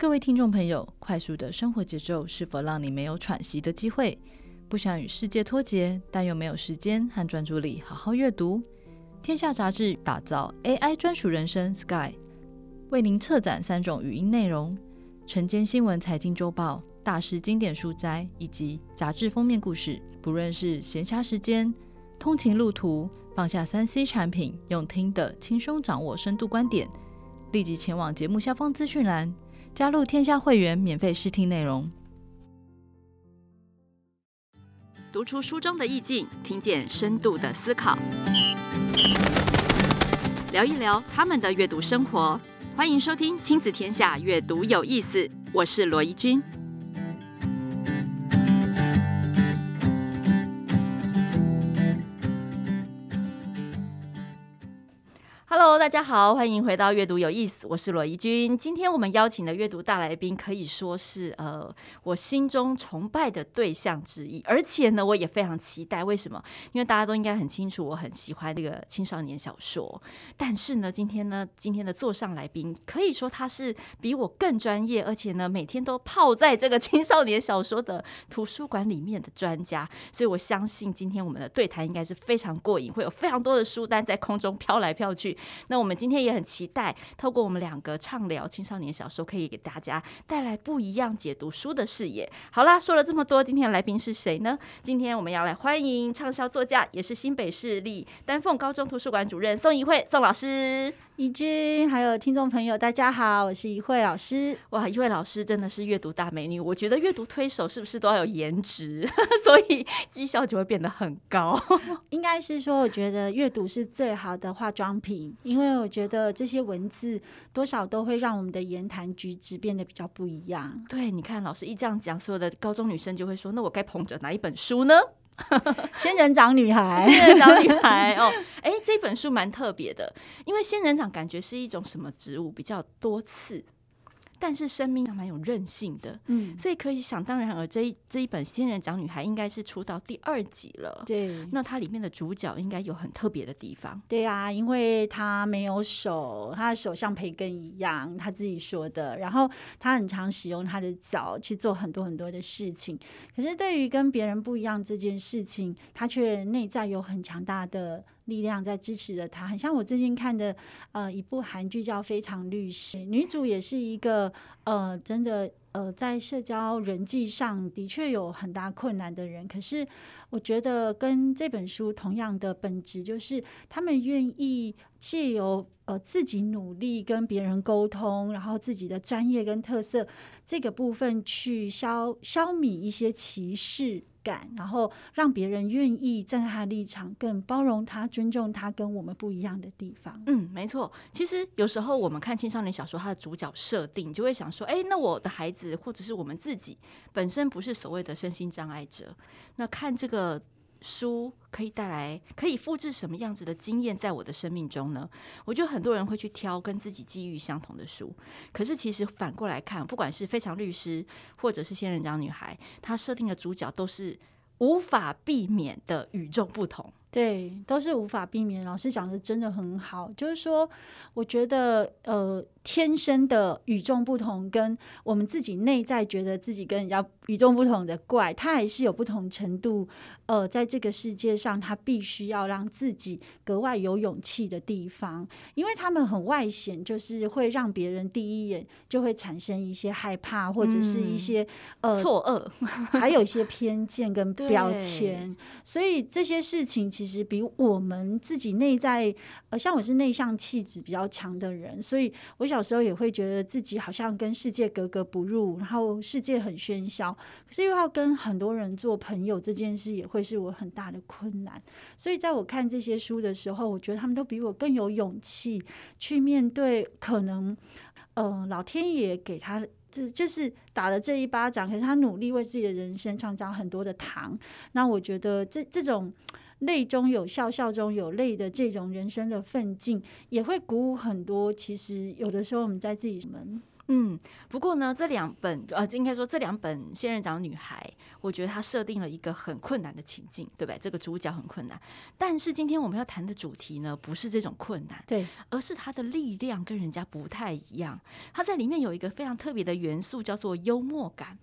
各位听众朋友，快速的生活节奏是否让你没有喘息的机会？不想与世界脱节，但又没有时间和专注力好好阅读？天下杂志打造 AI 专属人生 Sky，为您策展三种语音内容：晨间新闻、财经周报、大师经典书摘以及杂志封面故事。不论是闲暇时间、通勤路途，放下三 C 产品，用听的轻松掌握深度观点，立即前往节目下方资讯栏。加入天下会员，免费试听内容。读出书中的意境，听见深度的思考，聊一聊他们的阅读生活。欢迎收听《亲子天下》，阅读有意思。我是罗怡君。Hello，大家好，欢迎回到阅读有意思，我是罗怡君。今天我们邀请的阅读大来宾可以说是呃我心中崇拜的对象之一，而且呢，我也非常期待。为什么？因为大家都应该很清楚，我很喜欢这个青少年小说。但是呢，今天呢，今天的座上来宾可以说他是比我更专业，而且呢，每天都泡在这个青少年小说的图书馆里面的专家。所以我相信今天我们的对谈应该是非常过瘾，会有非常多的书单在空中飘来飘去。那我们今天也很期待，透过我们两个畅聊青少年小说，可以给大家带来不一样解读书的视野。好啦，说了这么多，今天的来宾是谁呢？今天我们要来欢迎畅销作家，也是新北市立丹凤高中图书馆主任宋怡慧宋老师。怡君，还有听众朋友，大家好，我是怡慧老师。哇，怡慧老师真的是阅读大美女。我觉得阅读推手是不是都要有颜值，所以绩效就会变得很高？应该是说，我觉得阅读是最好的化妆品，因为我觉得这些文字多少都会让我们的言谈举止变得比较不一样。对，你看老师一这样讲，所有的高中女生就会说：“那我该捧着哪一本书呢？” 仙人掌女孩，仙人掌女孩哦，哎，这本书蛮特别的，因为仙人掌感觉是一种什么植物，比较多刺。但是生命还蛮有韧性的，嗯，所以可以想当然而这一这一本《仙人掌女孩》应该是出到第二集了，对。那它里面的主角应该有很特别的地方，对啊，因为她没有手，她的手像培根一样，她自己说的。然后她很常使用她的脚去做很多很多的事情，可是对于跟别人不一样这件事情，她却内在有很强大的。力量在支持着他，很像我最近看的呃一部韩剧叫《非常律师》，女主也是一个呃真的呃在社交人际上的确有很大困难的人，可是我觉得跟这本书同样的本质，就是他们愿意借由呃自己努力跟别人沟通，然后自己的专业跟特色这个部分去消消弭一些歧视。感，然后让别人愿意站在他的立场，更包容他、尊重他跟我们不一样的地方。嗯，没错。其实有时候我们看青少年小说，它的主角设定就会想说：哎，那我的孩子或者是我们自己本身不是所谓的身心障碍者，那看这个。书可以带来，可以复制什么样子的经验在我的生命中呢？我觉得很多人会去挑跟自己机遇相同的书，可是其实反过来看，不管是非常律师或者是仙人掌女孩，她设定的主角都是无法避免的与众不同。对，都是无法避免。老师讲的真的很好，就是说，我觉得呃。天生的与众不同，跟我们自己内在觉得自己跟人家与众不同的怪，他还是有不同程度。呃，在这个世界上，他必须要让自己格外有勇气的地方，因为他们很外显，就是会让别人第一眼就会产生一些害怕，或者是一些、嗯、呃错愕，还有一些偏见跟 标签。所以这些事情其实比我们自己内在，呃，像我是内向气质比较强的人，所以我。小时候也会觉得自己好像跟世界格格不入，然后世界很喧嚣，可是又要跟很多人做朋友，这件事也会是我很大的困难。所以在我看这些书的时候，我觉得他们都比我更有勇气去面对可能，呃，老天爷给他就就是打了这一巴掌，可是他努力为自己的人生创造很多的糖。那我觉得这这种。泪中有笑，笑中有泪的这种人生的奋进，也会鼓舞很多。其实有的时候我们在自己门嗯，不过呢，这两本呃，应该说这两本《仙人掌女孩》，我觉得它设定了一个很困难的情境，对不对？这个主角很困难，但是今天我们要谈的主题呢，不是这种困难，对，而是他的力量跟人家不太一样。他在里面有一个非常特别的元素，叫做幽默感。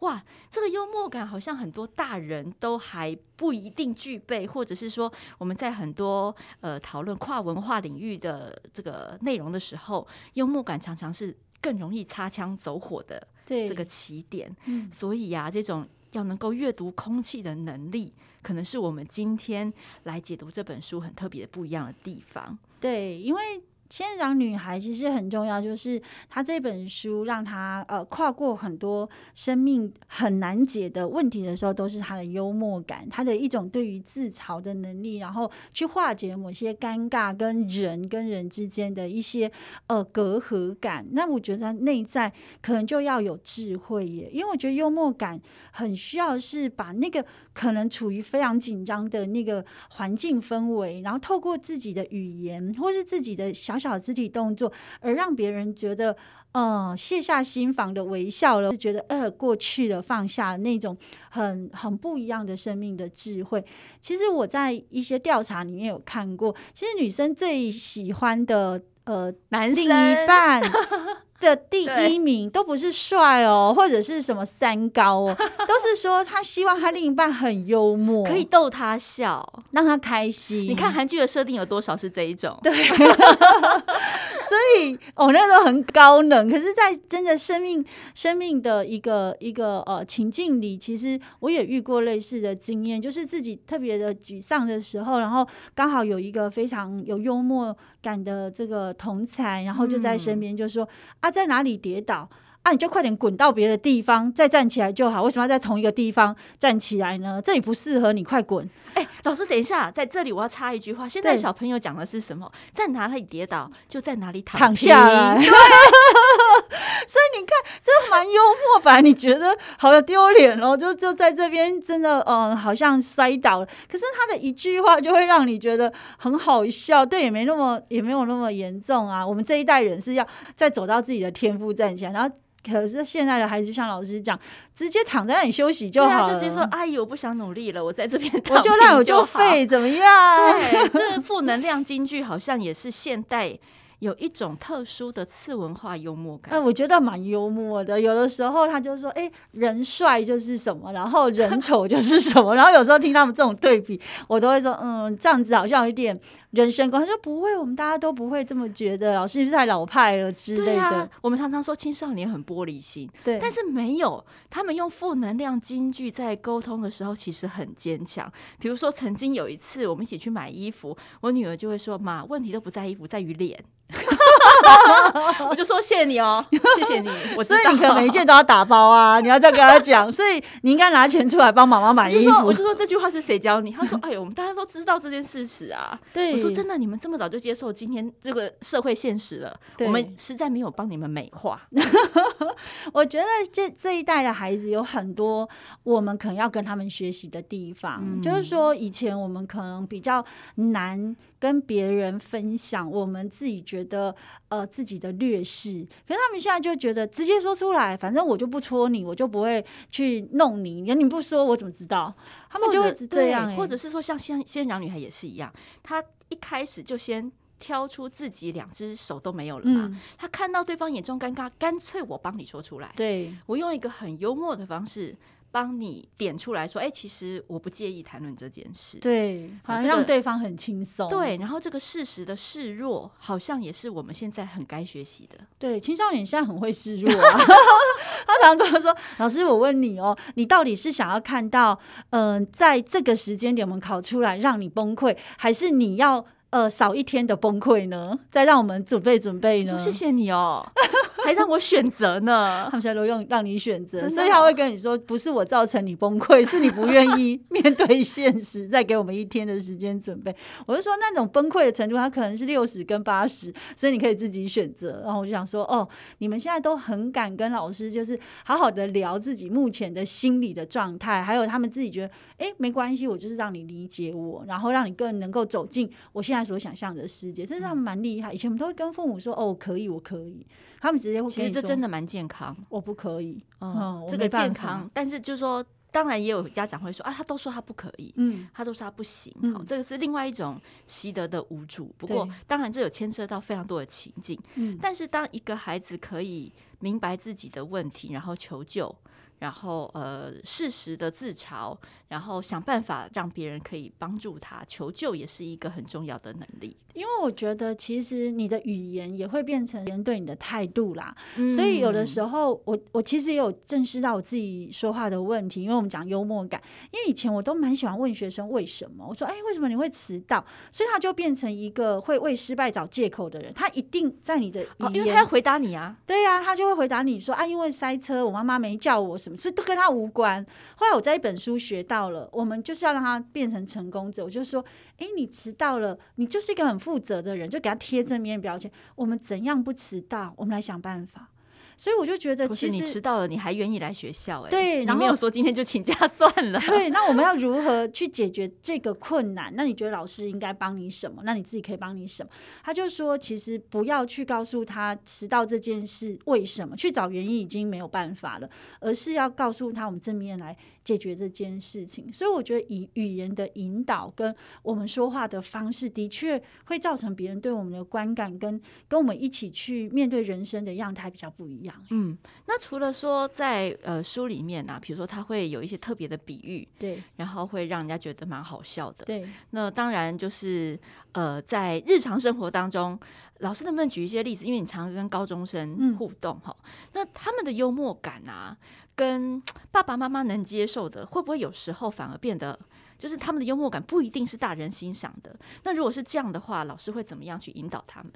哇，这个幽默感好像很多大人都还不一定具备，或者是说我们在很多呃讨论跨文化领域的这个内容的时候，幽默感常常是。更容易擦枪走火的这个起点，嗯，所以呀、啊，这种要能够阅读空气的能力，可能是我们今天来解读这本书很特别的不一样的地方。对，因为。仙人掌女孩其实很重要，就是她这本书让她呃跨过很多生命很难解的问题的时候，都是她的幽默感，她的一种对于自嘲的能力，然后去化解某些尴尬跟人跟人之间的一些呃隔阂感。那我觉得内在可能就要有智慧耶，因为我觉得幽默感很需要是把那个可能处于非常紧张的那个环境氛围，然后透过自己的语言或是自己的小。小肢体动作，而让别人觉得，呃，卸下心房的微笑了，是觉得，呃，过去了，放下那种很很不一样的生命的智慧。其实我在一些调查里面有看过，其实女生最喜欢的，呃，男生另一半。的第一名都不是帅哦，或者是什么三高哦，都是说他希望他另一半很幽默，可以逗他笑，让他开心。你看韩剧的设定有多少是这一种？对，所以哦，那个时候很高冷。可是，在真的生命生命的一个一个呃情境里，其实我也遇过类似的经验，就是自己特别的沮丧的时候，然后刚好有一个非常有幽默感的这个同才，然后就在身边就说、嗯、啊。在哪里跌倒啊？你就快点滚到别的地方，再站起来就好。为什么要在同一个地方站起来呢？这里不适合你，快滚！哎、欸，老师，等一下，在这里我要插一句话。现在小朋友讲的是什么？在哪里跌倒，就在哪里躺，躺下来。对 所以你看，这蛮幽默吧？你觉得好像丢脸哦？就就在这边，真的，嗯，好像摔倒了。可是他的一句话就会让你觉得很好笑。对，也没那么，也没有那么严重啊。我们这一代人是要再走到自己的天赋站起来，然后。可是现在的孩子像老师讲，直接躺在那里休息就好了，啊、就直接说：“阿姨，我不想努力了，我在这边躺我就烂我就废，怎么样？”对，这负能量金句好像也是现代。有一种特殊的次文化幽默感，哎、呃，我觉得蛮幽默的。有的时候他就说：“哎、欸，人帅就是什么，然后人丑就是什么。”然后有时候听他们这种对比，我都会说：“嗯，这样子好像有一点人身攻击。”他说：“不会，我们大家都不会这么觉得。”老师是太老派了之类的。啊、我们常常说青少年很玻璃心，对，但是没有，他们用负能量金句在沟通的时候，其实很坚强。比如说，曾经有一次我们一起去买衣服，我女儿就会说：“妈，问题都不在衣服，在于脸。”我就说谢谢你哦，谢谢你。我所以你可能每一件都要打包啊，你要这样跟他讲。所以你应该拿钱出来帮妈妈买衣服。我就说这句话是谁教你？他说：“哎呦，我们大家都知道这件事实啊。”对，我说真的，你们这么早就接受今天这个社会现实了，我们实在没有帮你们美化。我觉得这这一代的孩子有很多我们可能要跟他们学习的地方，嗯、就是说以前我们可能比较难。跟别人分享我们自己觉得呃自己的劣势，可是他们现在就觉得直接说出来，反正我就不戳你，我就不会去弄你，你不说我怎么知道？他们就会这样、欸，或者是说像仙仙人掌女孩也是一样，她一开始就先挑出自己两只手都没有了嘛，她、嗯、看到对方眼中尴尬，干脆我帮你说出来，对，我用一个很幽默的方式。帮你点出来说，哎、欸，其实我不介意谈论这件事，对，好像让对方很轻松，对。然后这个事实的示弱，好像也是我们现在很该学习的。对，青少年现在很会示弱啊。他常常跟我说：“老师，我问你哦，你到底是想要看到，嗯、呃，在这个时间点我们考出来让你崩溃，还是你要？”呃，少一天的崩溃呢？再让我们准备准备呢？说谢谢你哦，还让我选择呢。他们现在都用让你选择，所以他会跟你说，不是我造成你崩溃，是你不愿意 面对现实，再给我们一天的时间准备。我就说那种崩溃的程度，它可能是六十跟八十，所以你可以自己选择。然后我就想说，哦，你们现在都很敢跟老师，就是好好的聊自己目前的心理的状态，还有他们自己觉得，哎，没关系，我就是让你理解我，然后让你更能够走进我现在。所想象的世界，这是他们蛮厉害。以前我们都会跟父母说：“哦，可以，我可以。”他们直接会其实这真的蛮健康，我不可以，嗯，这个健康，但是就是说。当然也有家长会说啊，他都说他不可以，嗯，他都说他不行，好、嗯，这个是另外一种习得的无助。不过，当然这有牵涉到非常多的情境，嗯，但是当一个孩子可以明白自己的问题，然后求救。然后呃，适时的自嘲，然后想办法让别人可以帮助他，求救也是一个很重要的能力。因为我觉得，其实你的语言也会变成别人对你的态度啦。嗯、所以有的时候，我我其实也有正视到我自己说话的问题。因为我们讲幽默感，因为以前我都蛮喜欢问学生为什么。我说，哎，为什么你会迟到？所以他就变成一个会为失败找借口的人。他一定在你的语言，哦、因为他要回答你啊。对呀、啊，他就会回答你说，啊，因为塞车，我妈妈没叫我什么。所以都跟他无关。后来我在一本书学到了，我们就是要让他变成成功者。我就说，哎，你迟到了，你就是一个很负责的人，就给他贴正面标签。我们怎样不迟到？我们来想办法。所以我就觉得，其实你迟到了，你还愿意来学校、欸？哎，对，然后没有说今天就请假算了。对，那我们要如何去解决这个困难？那你觉得老师应该帮你什么？那你自己可以帮你什么？他就说，其实不要去告诉他迟到这件事为什么，去找原因已经没有办法了，而是要告诉他，我们正面来解决这件事情。所以我觉得，以语言的引导跟我们说话的方式，的确会造成别人对我们的观感跟跟我们一起去面对人生的样态比较不一样。嗯，那除了说在呃书里面啊，比如说他会有一些特别的比喻，对，然后会让人家觉得蛮好笑的，对。那当然就是呃，在日常生活当中，老师能不能举一些例子？因为你常跟高中生互动哈、嗯，那他们的幽默感啊，跟 爸爸妈妈能接受的，会不会有时候反而变得就是他们的幽默感不一定是大人欣赏的？那如果是这样的话，老师会怎么样去引导他们？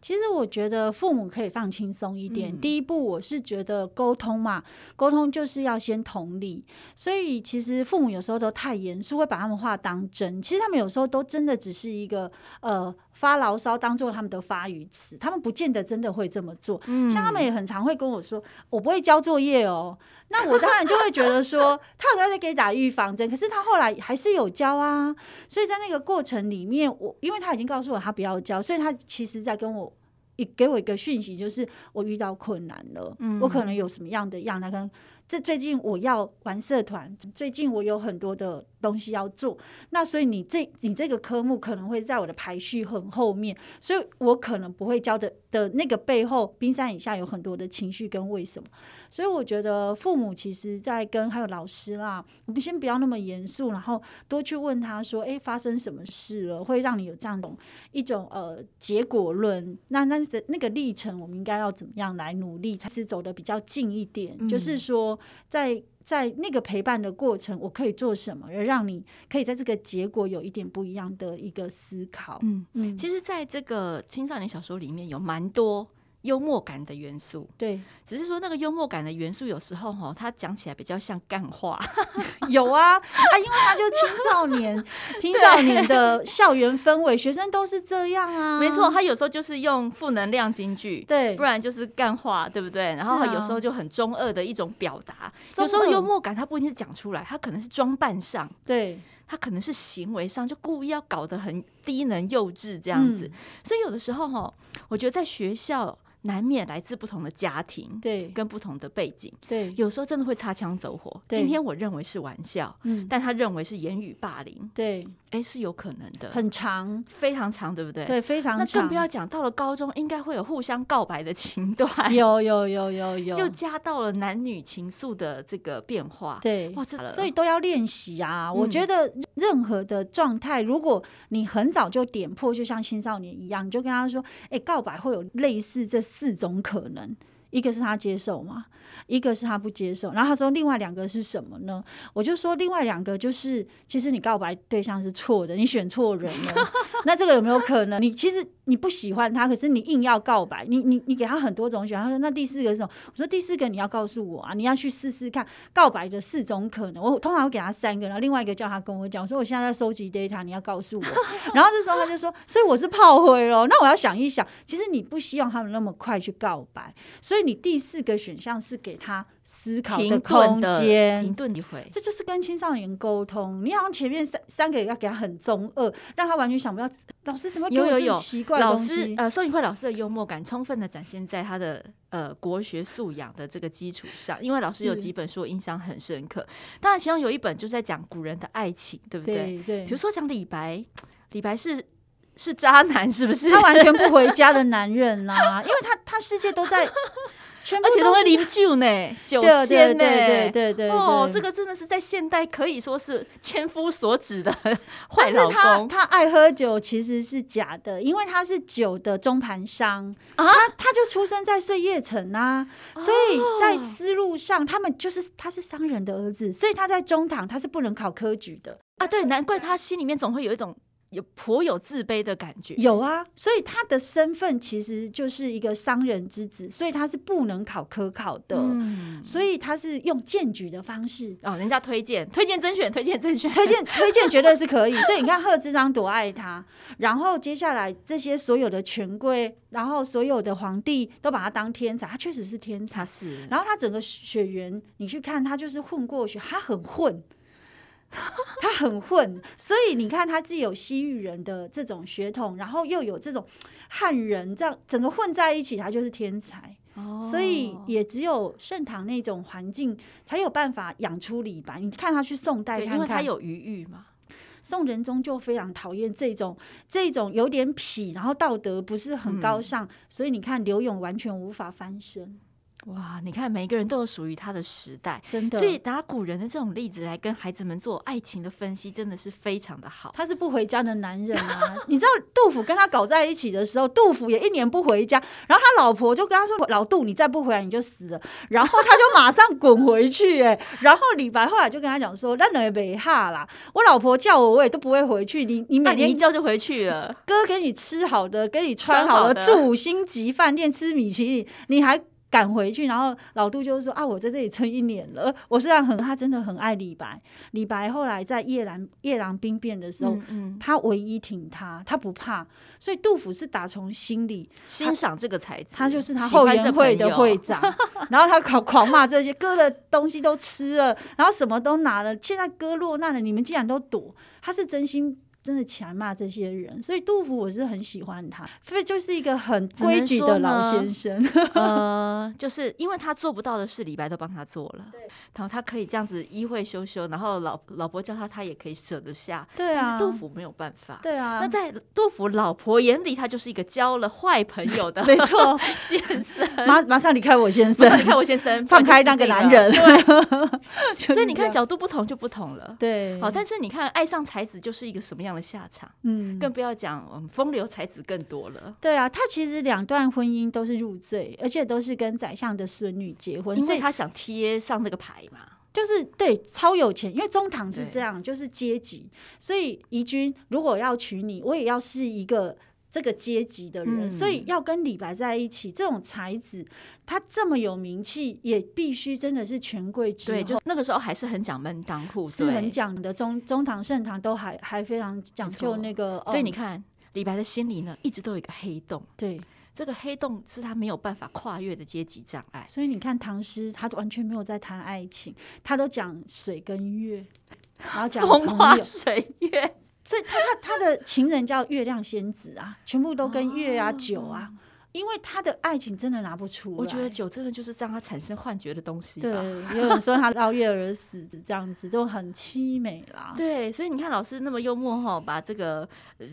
其实我觉得父母可以放轻松一点。第一步，我是觉得沟通嘛，沟通就是要先同理。所以其实父母有时候都太严肃，会把他们话当真。其实他们有时候都真的只是一个呃发牢骚，当做他们的发语词。他们不见得真的会这么做。像他们也很常会跟我说：“我不会交作业哦。”那我当然就会觉得说，他有在给你打预防针。可是他后来还是有交啊。所以在那个过程里面，我因为他已经告诉我他不要交，所以他其实在跟我。也给我一个讯息，就是我遇到困难了，嗯，我可能有什么样的样，那跟这最近我要玩社团，最近我有很多的。东西要做，那所以你这你这个科目可能会在我的排序很后面，所以我可能不会教的的那个背后，冰山以下有很多的情绪跟为什么，所以我觉得父母其实在跟还有老师啦，我们先不要那么严肃，然后多去问他说，哎，发生什么事了，会让你有这样种一种呃结果论，那那那个历程，我们应该要怎么样来努力，才是走的比较近一点，嗯、就是说在。在那个陪伴的过程，我可以做什么，而让你可以在这个结果有一点不一样的一个思考。嗯嗯，其实，在这个青少年小说里面有蛮多。幽默感的元素，对，只是说那个幽默感的元素有时候哈，他讲起来比较像干话。有啊，啊，因为他就青少年，青少年的校园氛围，学生都是这样啊。没错，他有时候就是用负能量金句，对，不然就是干话，对不对？然后有时候就很中二的一种表达。有时候幽默感他不一定是讲出来，他可能是装扮上，对，他可能是行为上就故意要搞得很低能幼稚这样子。所以有的时候哈，我觉得在学校。难免来自不同的家庭，对，跟不同的背景，对，有时候真的会擦枪走火。今天我认为是玩笑，嗯，但他认为是言语霸凌，对，哎，是有可能的，很长，非常长，对不对？对，非常长。那更不要讲到了高中，应该会有互相告白的情段，有有有有有，又加到了男女情愫的这个变化，对，哇，这所以都要练习啊。我觉得任何的状态，如果你很早就点破，就像青少年一样，你就跟他说，哎，告白会有类似这。四种可能，一个是他接受嘛，一个是他不接受。然后他说另外两个是什么呢？我就说另外两个就是，其实你告白对象是错的，你选错人了。那这个有没有可能？你其实。你不喜欢他，可是你硬要告白，你你你给他很多种选项。他说：“那第四个是什么？”我说：“第四个你要告诉我啊，你要去试试看告白的四种可能。”我通常会给他三个，然后另外一个叫他跟我讲，说：“我现在在收集 data，你要告诉我。”然后这时候他就说：“所以我是炮灰咯。”那我要想一想，其实你不希望他们那么快去告白，所以你第四个选项是给他思考的空间，停顿一回，这就是跟青少年沟通。你好像前面三三个要给他很中二，让他完全想不到老师怎么有有有奇怪老师呃，宋怡慧老师的幽默感充分的展现在他的呃国学素养的这个基础上，因为老师有几本书我印象很深刻，当然其中有一本就是在讲古人的爱情，对不对？对，对，比如说讲李白，李白是。是渣男是不是？他完全不回家的男人呐、啊，因为他他世界都在，全部都而且都会饮酒呢，酒仙呢，对对对对对。哦，这个真的是在现代可以说是千夫所指的 坏老公。他他爱喝酒其实是假的，因为他是酒的中盘商啊，他他就出生在碎叶城啊，所以在思路上，他们就是他是商人的儿子，所以他在中堂他是不能考科举的啊。对，难怪他心里面总会有一种。有颇有自卑的感觉，有啊，所以他的身份其实就是一个商人之子，所以他是不能考科考的，嗯、所以他是用荐举的方式。哦，人家推荐、推荐甄选、推荐甄选、推荐 推荐绝对是可以，所以你看贺知章多爱他，然后接下来这些所有的权贵，然后所有的皇帝都把他当天才，他确实是天才，是，然后他整个血缘，你去看他就是混过去，他很混。他很混，所以你看，他既有西域人的这种血统，然后又有这种汉人，这样整个混在一起，他就是天才。哦，所以也只有盛唐那种环境，才有办法养出李白。你看他去宋代看看，因为他有余裕嘛。宋仁宗就非常讨厌这种这种有点痞，然后道德不是很高尚，嗯、所以你看刘勇完全无法翻身。哇，你看每一个人都有属于他的时代，真的。所以打古人的这种例子来跟孩子们做爱情的分析，真的是非常的好。他是不回家的男人啊，你知道杜甫跟他搞在一起的时候，杜甫也一年不回家，然后他老婆就跟他说：“老杜，你再不回来你就死了。”然后他就马上滚回去，哎，然后李白后来就跟他讲说：“那你别哈啦，我老婆叫我我也都不会回去，你你每天一叫就回去了，哥给你吃好的，给你穿好了，住五星级饭店，吃米其林，你还。”赶回去，然后老杜就是说啊，我在这里撑一年了。我虽然很，他真的很爱李白。李白后来在夜郎夜郎兵变的时候，嗯嗯，他唯一挺他，他不怕。所以杜甫是打从心里欣赏这个才子，他就是他后援会的会长。然后他狂狂骂这些割的东西都吃了，然后什么都拿了。现在割落难了，你们竟然都躲，他是真心。真的强骂这些人，所以杜甫我是很喜欢他，所以就是一个很规矩的老先生。呃，就是因为他做不到的事，李白都帮他做了。对，然后他可以这样子依会修修，然后老老婆叫他，他也可以舍得下。对啊，但是杜甫没有办法。对啊，那在杜甫老婆眼里，他就是一个交了坏朋友的。没错，先生，马马上离开我先生，离开我先生，放开那个男人。对，所以你看角度不同就不同了。对，好，但是你看爱上才子就是一个什么样的下场？嗯，更不要讲，嗯，风流才子更多了。对啊，他其实两段婚姻都是入赘，而且都是跟宰相的孙女结婚，因为他想贴上那个牌嘛。就是对，超有钱，因为中堂是这样，就是阶级。所以宜君如果要娶你，我也要是一个。这个阶级的人，嗯、所以要跟李白在一起，这种才子，他这么有名气，也必须真的是权贵之后。对，就那个时候还是很讲门当户对，是很讲的。中中堂、盛堂都还还非常讲究那个。所以你看，李白的心里呢，一直都有一个黑洞。对，这个黑洞是他没有办法跨越的阶级障碍。所以你看，唐诗他完全没有在谈爱情，他都讲水跟月，然后讲风花水月。所以他他他的情人叫月亮仙子啊，全部都跟月啊、酒啊。因为他的爱情真的拿不出来，我觉得酒真的就是让他产生幻觉的东西。对，有人说他绕月而死的这样子，就很凄美啦。对，所以你看老师那么幽默哈，把这个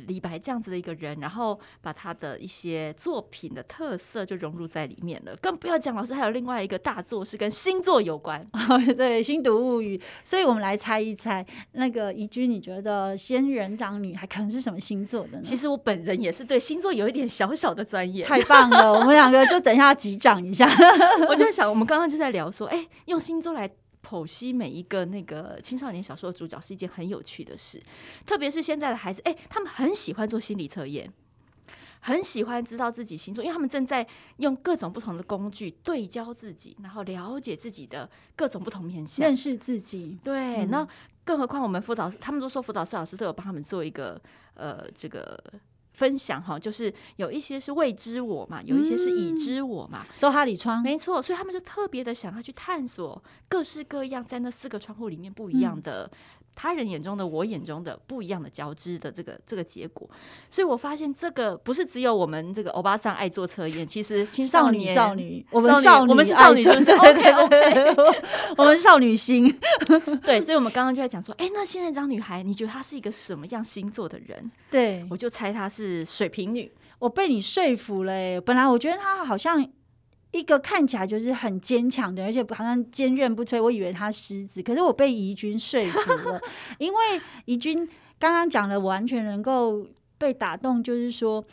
李白这样子的一个人，然后把他的一些作品的特色就融入在里面了。更不要讲，老师还有另外一个大作是跟星座有关。对，《星读物语》。所以我们来猜一猜，那个宜君，你觉得仙人掌女孩可能是什么星座的呢？其实我本人也是对星座有一点小小的专业。棒了，我们两个就等一下击掌一下。我就想，我们刚刚就在聊说，哎、欸，用星座来剖析每一个那个青少年小说的主角是一件很有趣的事，特别是现在的孩子，哎、欸，他们很喜欢做心理测验，很喜欢知道自己星座，因为他们正在用各种不同的工具对焦自己，然后了解自己的各种不同面向，认识自己。对，那、嗯、更何况我们辅导，他们都说辅导师老师都有帮他们做一个呃这个。分享哈，就是有一些是未知我嘛，有一些是已知我嘛。周哈里窗，没错，所以他们就特别的想要去探索各式各样在那四个窗户里面不一样的。嗯他人眼中的我眼中的不一样的交织的这个这个结果，所以我发现这个不是只有我们这个欧巴桑爱做测验，其实 青少年少女，我们少女，我们是少女，是不是？OK OK，我们是少女心。对，所以我们刚刚就在讲说，哎、欸，那仙人掌女孩，你觉得她是一个什么样星座的人？对，我就猜她是水瓶女。我被你说服了、欸，本来我觉得她好像。一个看起来就是很坚强的，而且好像坚韧不摧。我以为他狮子，可是我被怡君说服了，因为怡君刚刚讲的，完全能够被打动。就是说，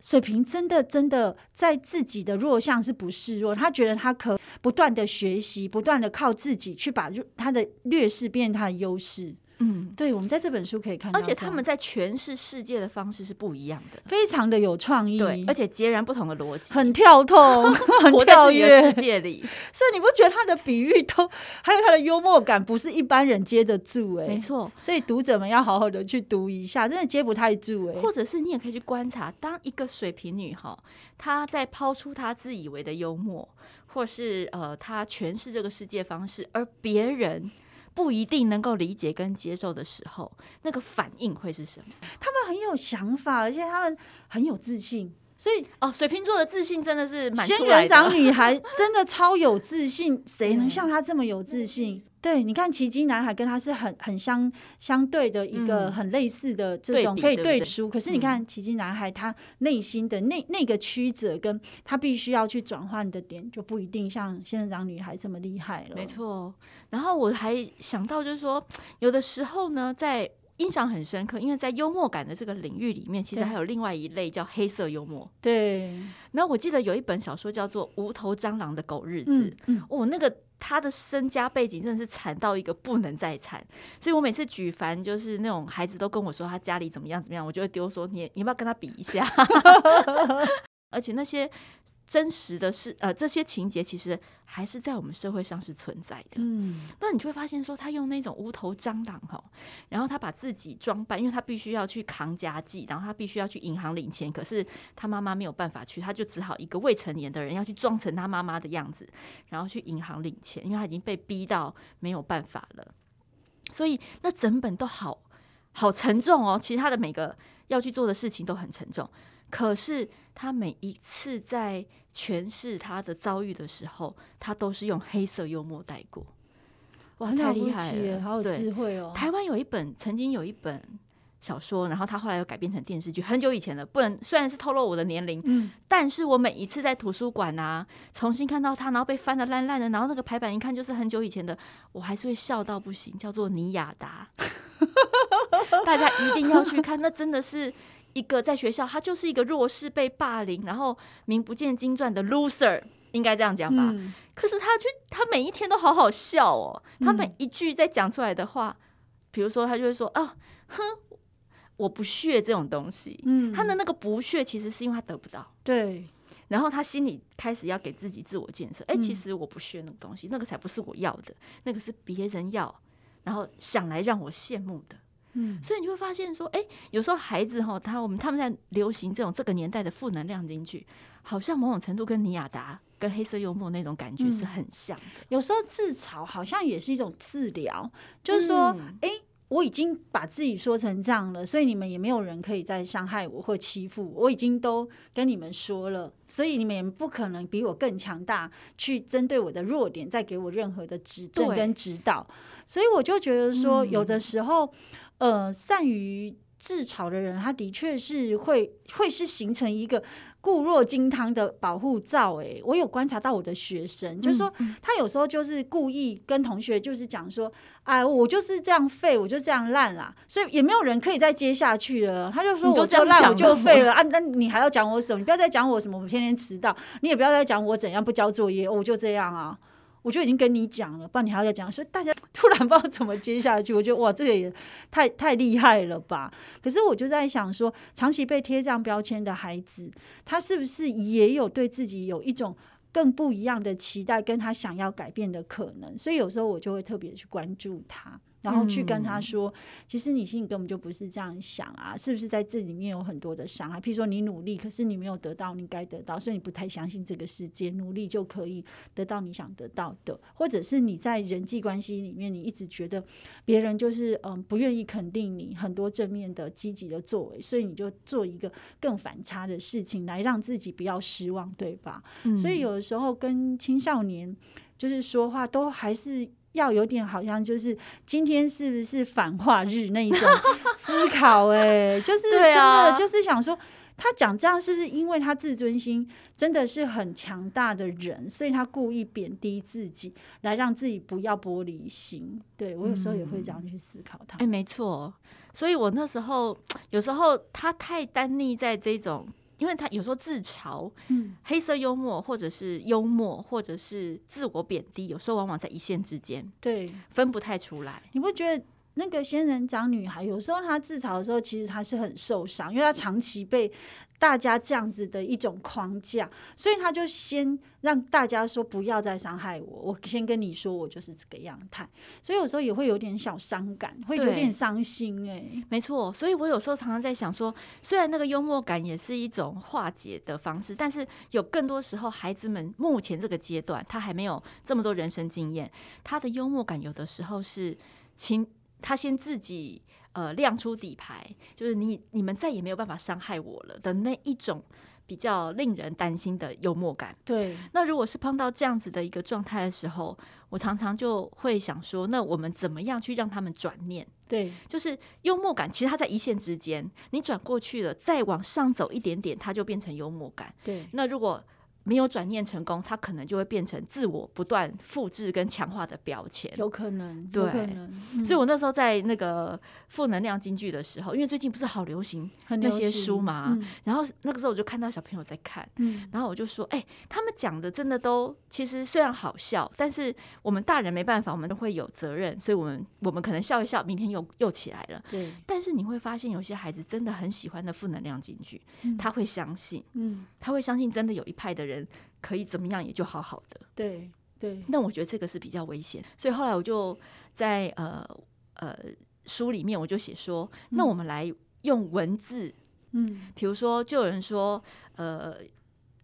水瓶真的真的在自己的弱项是不示弱，他觉得他可不断的学习，不断的靠自己去把他的劣势变成他的优势。嗯，对，我们在这本书可以看到，而且他们在诠释世界的方式是不一样的，非常的有创意，对，而且截然不同的逻辑，很跳痛，很跳跃世界里。所以你不觉得他的比喻都还有他的幽默感，不是一般人接得住？哎，没错。所以读者们要好好的去读一下，真的接不太住哎。或者是你也可以去观察，当一个水瓶女哈，她在抛出她自以为的幽默，或是呃，她诠释这个世界方式，而别人。不一定能够理解跟接受的时候，那个反应会是什么？他们很有想法，而且他们很有自信。所以哦，水瓶座的自信真的是蛮仙人掌女孩真的超有自信，谁能像她这么有自信？嗯、对，你看奇迹男孩跟他是很很相相对的一个很类似的这种可以对书，可是你看奇迹男孩他内心的那那个曲折，跟他必须要去转换的点就不一定像仙人掌女孩这么厉害了。没错。然后我还想到就是说，有的时候呢，在印象很深刻，因为在幽默感的这个领域里面，其实还有另外一类叫黑色幽默。对。然后我记得有一本小说叫做《无头蟑螂的狗日子》，嗯，嗯，哦，那个他的身家背景真的是惨到一个不能再惨，所以我每次举凡就是那种孩子都跟我说他家里怎么样怎么样，我就会丢说，你你要不要跟他比一下？而且那些。真实的是，呃，这些情节其实还是在我们社会上是存在的。嗯，那你就会发现说，他用那种无头蟑螂哈，然后他把自己装扮，因为他必须要去扛家计，然后他必须要去银行领钱，可是他妈妈没有办法去，他就只好一个未成年的人要去装成他妈妈的样子，然后去银行领钱，因为他已经被逼到没有办法了。所以那整本都好好沉重哦，其实他的每个要去做的事情都很沉重，可是他每一次在诠释他的遭遇的时候，他都是用黑色幽默带过。哇，太厉害了，好有智慧哦！台湾有一本，曾经有一本小说，然后他后来又改编成电视剧，很久以前了，不能虽然是透露我的年龄，嗯，但是我每一次在图书馆啊，重新看到他，然后被翻的烂烂的，然后那个排版一看就是很久以前的，我还是会笑到不行，叫做尼亚达，大家一定要去看，那真的是。一个在学校，他就是一个弱势被霸凌，然后名不见经传的 loser，应该这样讲吧？嗯、可是他却他每一天都好好笑哦，嗯、他每一句在讲出来的话，比如说他就会说啊，哼，我不屑这种东西。嗯，他的那个不屑其实是因为他得不到。对，然后他心里开始要给自己自我建设。哎、欸，其实我不屑那个东西，那个才不是我要的，那个是别人要，然后想来让我羡慕的。嗯，所以你就会发现说，哎、欸，有时候孩子哈，他我们他们在流行这种这个年代的负能量进去，好像某种程度跟尼亚达跟黑色幽默那种感觉是很像的。有时候自嘲好像也是一种治疗，就是说，哎、嗯。欸我已经把自己说成这样了，所以你们也没有人可以再伤害我或欺负我。我已经都跟你们说了，所以你们也不可能比我更强大，去针对我的弱点再给我任何的指正跟指导。所以我就觉得说，有的时候，嗯、呃，善于。自嘲的人，他的确是会会是形成一个固若金汤的保护罩。哎，我有观察到我的学生，就是说他有时候就是故意跟同学就是讲说，哎，我就是这样废，我就这样烂啦，所以也没有人可以再接下去了。他就说，我就烂，我就废了啊，那你还要讲我什么？你不要再讲我什么，我天天迟到，你也不要再讲我怎样不交作业，我就这样啊。我就已经跟你讲了，不然你还要再讲，所以大家突然不知道怎么接下去。我觉得哇，这个也太太厉害了吧！可是我就在想说，长期被贴这样标签的孩子，他是不是也有对自己有一种更不一样的期待，跟他想要改变的可能？所以有时候我就会特别去关注他。然后去跟他说，嗯、其实你心里根本就不是这样想啊，是不是在这里面有很多的伤害？譬如说你努力，可是你没有得到你该得到，所以你不太相信这个世界努力就可以得到你想得到的，或者是你在人际关系里面，你一直觉得别人就是嗯不愿意肯定你很多正面的积极的作为，所以你就做一个更反差的事情来让自己不要失望，对吧？嗯、所以有的时候跟青少年就是说话都还是。要有点好像就是今天是不是反话日那一种思考哎、欸，就 是真的就是想说他讲这样是不是因为他自尊心真的是很强大的人，所以他故意贬低自己来让自己不要玻璃心。对，我有时候也会这样去思考他。哎、嗯，欸、没错，所以我那时候有时候他太单立在这种。因为他有时候自嘲，嗯，黑色幽默，或者是幽默，或者是自我贬低，有时候往往在一线之间，对，分不太出来。你不觉得那个仙人掌女孩有时候她自嘲的时候，其实她是很受伤，因为她长期被。大家这样子的一种框架，所以她就先让大家说不要再伤害我。我先跟你说，我就是这个样态。所以有时候也会有点小伤感，会有点伤心哎、欸。没错，所以我有时候常常在想说，虽然那个幽默感也是一种化解的方式，但是有更多时候，孩子们目前这个阶段，他还没有这么多人生经验，他的幽默感有的时候是，请他先自己。呃，亮出底牌，就是你你们再也没有办法伤害我了的那一种比较令人担心的幽默感。对，那如果是碰到这样子的一个状态的时候，我常常就会想说，那我们怎么样去让他们转念？对，就是幽默感，其实它在一线之间，你转过去了，再往上走一点点，它就变成幽默感。对，那如果没有转念成功，他可能就会变成自我不断复制跟强化的标签。有可能，对。嗯、所以我那时候在那个负能量京剧的时候，因为最近不是好流行那些书嘛，嗯、然后那个时候我就看到小朋友在看，嗯、然后我就说：“哎、欸，他们讲的真的都其实虽然好笑，但是我们大人没办法，我们都会有责任，所以我们我们可能笑一笑，明天又又起来了。对。但是你会发现，有些孩子真的很喜欢的负能量京剧，嗯、他会相信，嗯，他会相信真的有一派的人。人可以怎么样，也就好好的。对对，那我觉得这个是比较危险，所以后来我就在呃呃书里面我就写说，嗯、那我们来用文字，嗯，比如说就有人说，呃，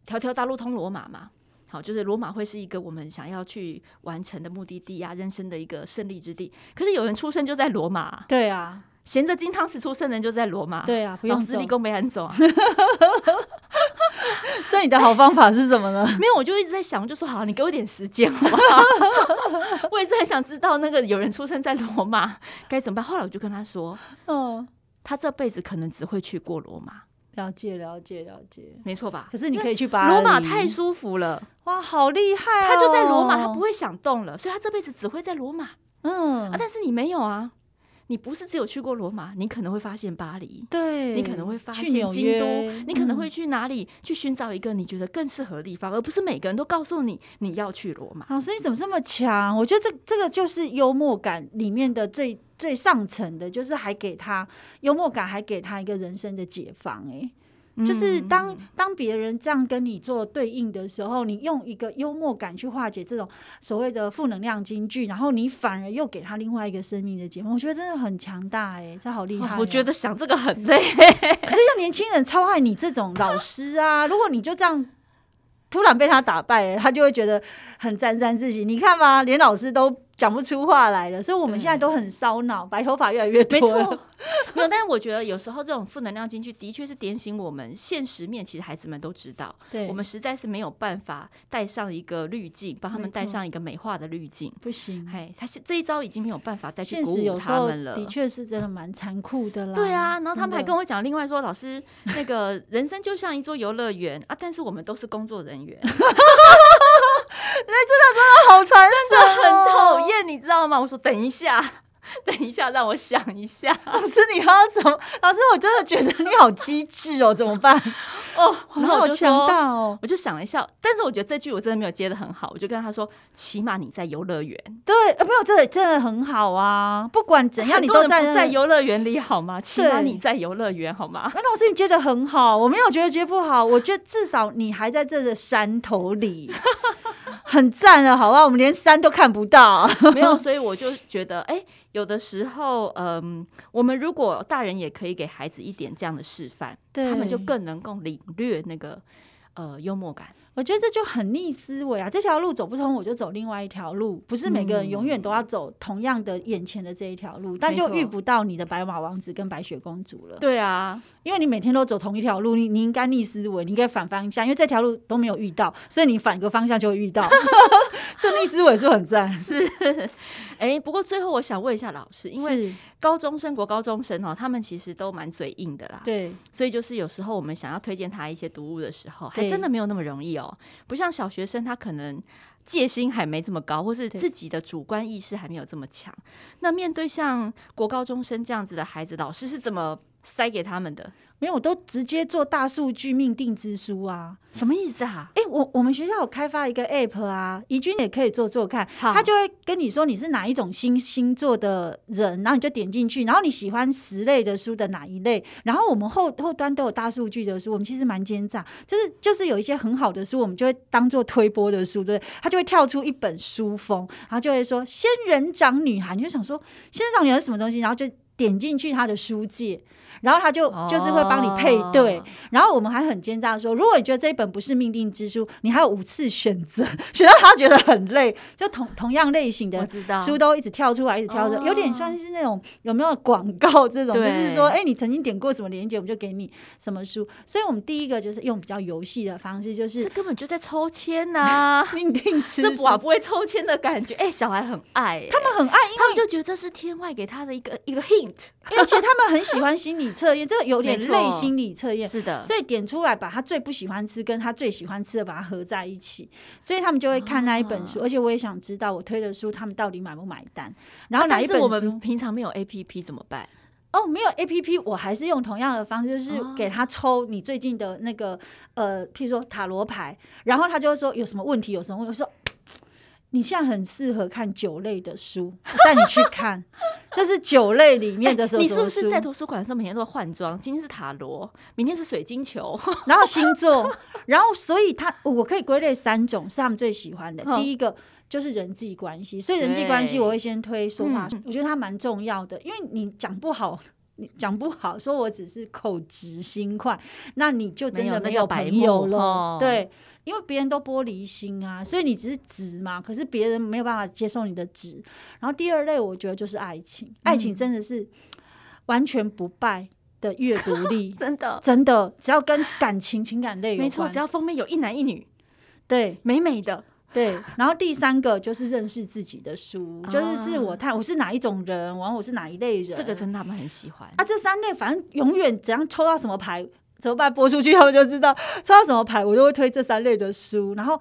条条大路通罗马嘛，好，就是罗马会是一个我们想要去完成的目的地啊，人生的一个胜利之地。可是有人出生就在罗马，对啊，衔着金汤匙出生的人就在罗马，对啊，不用走，老师立功没安走啊。所以你的好方法是什么呢？没有，我就一直在想，就说好，你给我点时间，好不好？我也是很想知道那个有人出生在罗马该怎么办。后来我就跟他说，嗯，他这辈子可能只会去过罗马。了解，了解，了解，没错吧？可是你可以去巴黎，罗马太舒服了，哇，好厉害哦！他就在罗马，他不会想动了，所以他这辈子只会在罗马。嗯，啊，但是你没有啊。你不是只有去过罗马，你可能会发现巴黎，对，你可能会发现京都，你可能会去哪里去寻找一个你觉得更适合的地方，嗯、而不是每个人都告诉你你要去罗马。老师，你怎么这么强？我觉得这这个就是幽默感里面的最最上层的，就是还给他幽默感，还给他一个人生的解放、欸。哎。就是当当别人这样跟你做对应的时候，你用一个幽默感去化解这种所谓的负能量金句，然后你反而又给他另外一个生命的节目，我觉得真的很强大哎、欸，这好厉害、喔！我觉得想这个很累，可是像年轻人超爱你这种老师啊，如果你就这样突然被他打败了，他就会觉得很沾沾自喜。你看吧，连老师都。讲不出话来了，所以我们现在都很烧脑，白头发越来越多。没错，没有，但是我觉得有时候这种负能量进去的确是点醒我们现实面，其实孩子们都知道，对我们实在是没有办法带上一个滤镜，帮他们带上一个美化的滤镜，不行。嘿，他这一招已经没有办法再去鼓舞他们了。的确是真的蛮残酷的啦。对啊，然后他们还跟我讲，另外说，老师，那个人生就像一座游乐园啊，但是我们都是工作人员。那真的真的好传神，真的很讨厌，你知道吗？我说等一下，等一下，让我想一下。老师，你要怎么？老师，我真的觉得你好机智哦，怎么办？哦，然后我就强大哦，我就想了一下，但是我觉得这句我真的没有接的很好，我就跟他说：起码你在游乐园。对，呃，没有，这真的很好啊。不管怎样，你都在在游乐园里好吗？起码你在游乐园好吗？那老师，你接的很好，我没有觉得接不好，我觉得至少你还在这个山头里。很赞了，好吧？我们连山都看不到，没有，所以我就觉得，哎、欸，有的时候，嗯，我们如果大人也可以给孩子一点这样的示范，他们就更能够领略那个呃幽默感。我觉得这就很逆思维啊！这条路走不通，我就走另外一条路。不是每个人永远都要走同样的眼前的这一条路，嗯、但就遇不到你的白马王子跟白雪公主了。对啊，因为你每天都走同一条路，你你应该逆思维，你应该反方向，因为这条路都没有遇到，所以你反个方向就会遇到。这逆思维是很赞。是，哎、欸，不过最后我想问一下老师，因为高中生、国高中生哦，他们其实都蛮嘴硬的啦。对，所以就是有时候我们想要推荐他一些读物的时候，还真的没有那么容易哦。不像小学生，他可能戒心还没这么高，或是自己的主观意识还没有这么强。那面对像国高中生这样子的孩子，老师是怎么塞给他们的？没有，我都直接做大数据命定之书啊，什么意思啊？哎、欸，我我们学校有开发一个 app 啊，怡君也可以做做看，他就会跟你说你是哪一种星星座的人，然后你就点进去，然后你喜欢十类的书的哪一类，然后我们后后端都有大数据的书，我们其实蛮奸诈，就是就是有一些很好的书，我们就会当做推播的书，对，他就会跳出一本书封，然后就会说仙人掌女孩，你就想说仙人掌女孩什么东西，然后就点进去他的书界。然后他就就是会帮你配对，然后我们还很奸诈说，如果你觉得这一本不是命定之书，你还有五次选择，选到他觉得很累，就同同样类型的书都一直跳出来，一直跳出来，有点像是那种有没有广告这种，就是说，哎，你曾经点过什么链接，我们就给你什么书。所以我们第一个就是用比较游戏的方式，就是这根本就在抽签呐，命定之书，这不会抽签的感觉，哎，小孩很爱，他们很爱，因为他们就觉得这是天外给他的一个一个 hint，而且他们很喜欢心理。测验这个有点类心理测验，是的，所以点出来把他最不喜欢吃跟他最喜欢吃的把它合在一起，所以他们就会看那一本书，啊、而且我也想知道我推的书他们到底买不买单。然后哪一本书、啊、我们平常没有 APP 怎么办？哦，没有 APP，我还是用同样的方式，就是给他抽你最近的那个呃，譬如说塔罗牌，然后他就会说有什么问题，有什么问题，我说。你现在很适合看酒类的书，带你去看，这是酒类里面的什么？你是不是在图书馆的时候每天都会换装？今天是塔罗，明天是水晶球，然后星座，然后所以他我可以归类三种是他们最喜欢的。第一个就是人际关系，所以人际关系我会先推说话，我觉得它蛮重要的，因为你讲不好。你讲不好，说我只是口直心快，那你就真的没有朋友了。对，因为别人都玻璃心啊，所以你只是直嘛，可是别人没有办法接受你的直。然后第二类，我觉得就是爱情，爱情真的是完全不败的阅读力，真的真的，只要跟感情、情感类有关，没错，只要封面有一男一女，对，美美的。对，然后第三个就是认识自己的书，就是自我探，我是哪一种人，然后我是哪一类人，这个真的他们很喜欢啊。这三类反正永远怎样抽到什么牌，怎么办？播出去他们就知道抽到什么牌，我就会推这三类的书，然后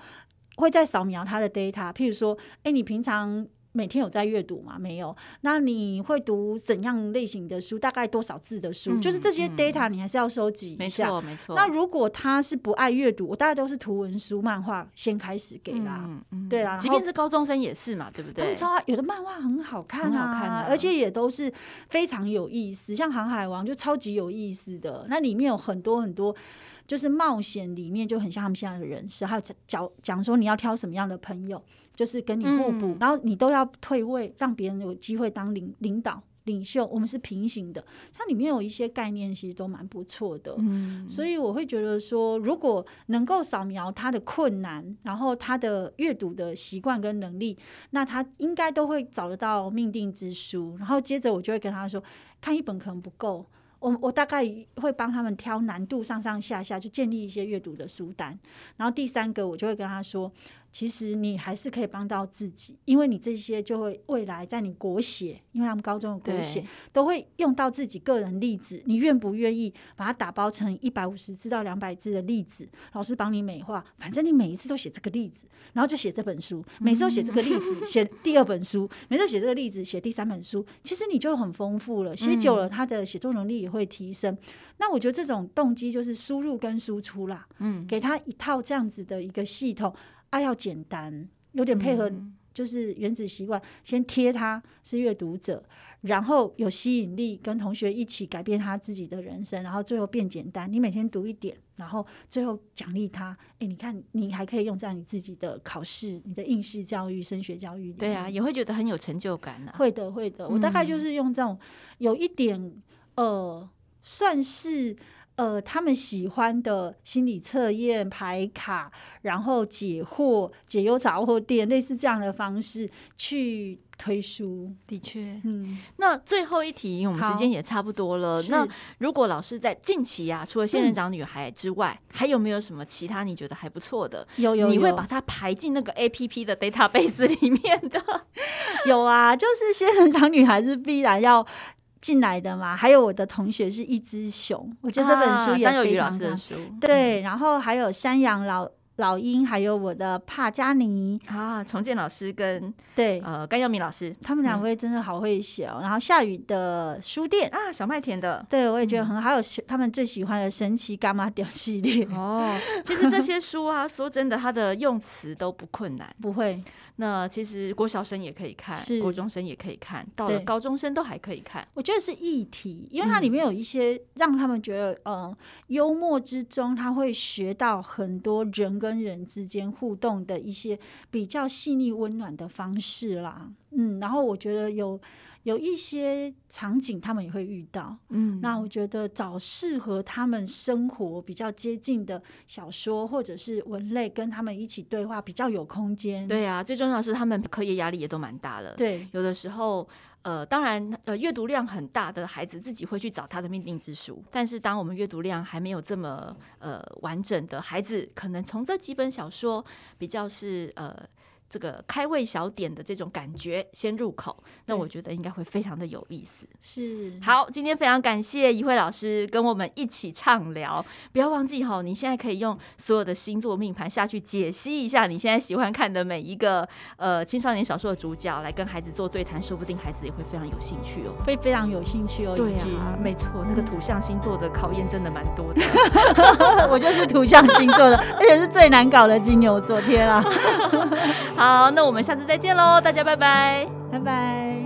会再扫描他的 data，譬如说，哎，你平常。每天有在阅读吗？没有。那你会读怎样类型的书？大概多少字的书？嗯、就是这些 data 你还是要收集一下。没错，没错。那如果他是不爱阅读，我大概都是图文书、漫画先开始给啦。嗯嗯、对啦，即便是高中生也是嘛，对不对？他们超爱，有的漫画很好看啊，好看啊，而且也都是非常有意思。像《航海王》就超级有意思的，那里面有很多很多，就是冒险里面就很像他们现在的人设，还有讲讲说你要挑什么样的朋友。就是跟你互补，嗯、然后你都要退位，让别人有机会当领领导、领袖。我们是平行的，它里面有一些概念，其实都蛮不错的。嗯，所以我会觉得说，如果能够扫描他的困难，然后他的阅读的习惯跟能力，那他应该都会找得到命定之书。然后接着我就会跟他说，看一本可能不够。我我大概会帮他们挑难度上上下下，就建立一些阅读的书单。然后第三个，我就会跟他说，其实你还是可以帮到自己，因为你这些就会未来在你国写，因为他们高中的国写都会用到自己个人例子。你愿不愿意把它打包成一百五十字到两百字的例子？老师帮你美化，反正你每一次都写这个例子，然后就写这本书，每次都写这个例子，写第二本书，每次都写这个例子，写第三本书，其实你就很丰富了。写久了，他的写作能力也会提升。嗯、那我觉得这种动机就是输入跟输出啦，嗯，给他一套这样子的一个系统。啊，要简单，有点配合就是原子习惯，先贴他是阅读者。然后有吸引力，跟同学一起改变他自己的人生，然后最后变简单。你每天读一点，然后最后奖励他。哎，你看，你还可以用在你自己的考试、你的应试教育、升学教育里。对啊，也会觉得很有成就感呢、啊。会的，会的。我大概就是用这种有一点呃，算是呃他们喜欢的心理测验、牌卡，然后解惑、解忧杂货店，类似这样的方式去。推书的确，嗯，那最后一题，我们时间也差不多了。那如果老师在近期啊，除了仙人掌女孩之外，嗯，还有没有什么其他你觉得还不错的？有，有有，你会把它排进那个 APP 的 database 里面的？有啊，就是仙人掌女孩是必然要进来的嘛。还有我的同学是一只熊，我觉得这本书也非常的书。对，然后还有山羊老。老鹰，还有我的帕加尼啊，重建老师跟对呃甘耀明老师，他们两位真的好会写哦。嗯、然后下雨的书店啊，小麦田的，对我也觉得很好。嗯、还有他们最喜欢的神奇伽马屌系列哦。其实这些书啊，说真的，它的用词都不困难，不会。那其实国小生也可以看，是国中生也可以看，到了高中生都还可以看。我觉得是议题，因为它里面有一些让他们觉得，嗯、呃，幽默之中他会学到很多人跟人之间互动的一些比较细腻温暖的方式啦。嗯，然后我觉得有。有一些场景他们也会遇到，嗯，那我觉得找适合他们生活比较接近的小说或者是文类，跟他们一起对话比较有空间。对啊，最重要的是他们课业压力也都蛮大的。对，有的时候，呃，当然，呃，阅读量很大的孩子自己会去找他的命定之书，但是当我们阅读量还没有这么呃完整的孩子，可能从这几本小说比较是呃。这个开胃小点的这种感觉先入口，那我觉得应该会非常的有意思。是，好，今天非常感谢怡慧老师跟我们一起畅聊。不要忘记哈，你现在可以用所有的星座命盘下去解析一下你现在喜欢看的每一个呃青少年小说的主角，来跟孩子做对谈，说不定孩子也会非常有兴趣哦，会非常有兴趣哦。对啊，没错，那个土象星座的考验真的蛮多的。我就是土象星座的，而且是最难搞的金牛座。天啊！好，那我们下次再见喽，大家拜拜，拜拜。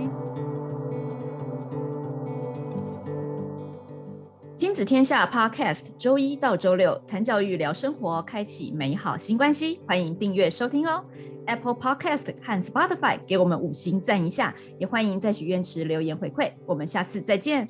亲子天下 Podcast，周一到周六谈教育、聊生活，开启美好新关系。欢迎订阅收听哦，Apple Podcast 和 Spotify 给我们五星赞一下，也欢迎在许愿池留言回馈。我们下次再见。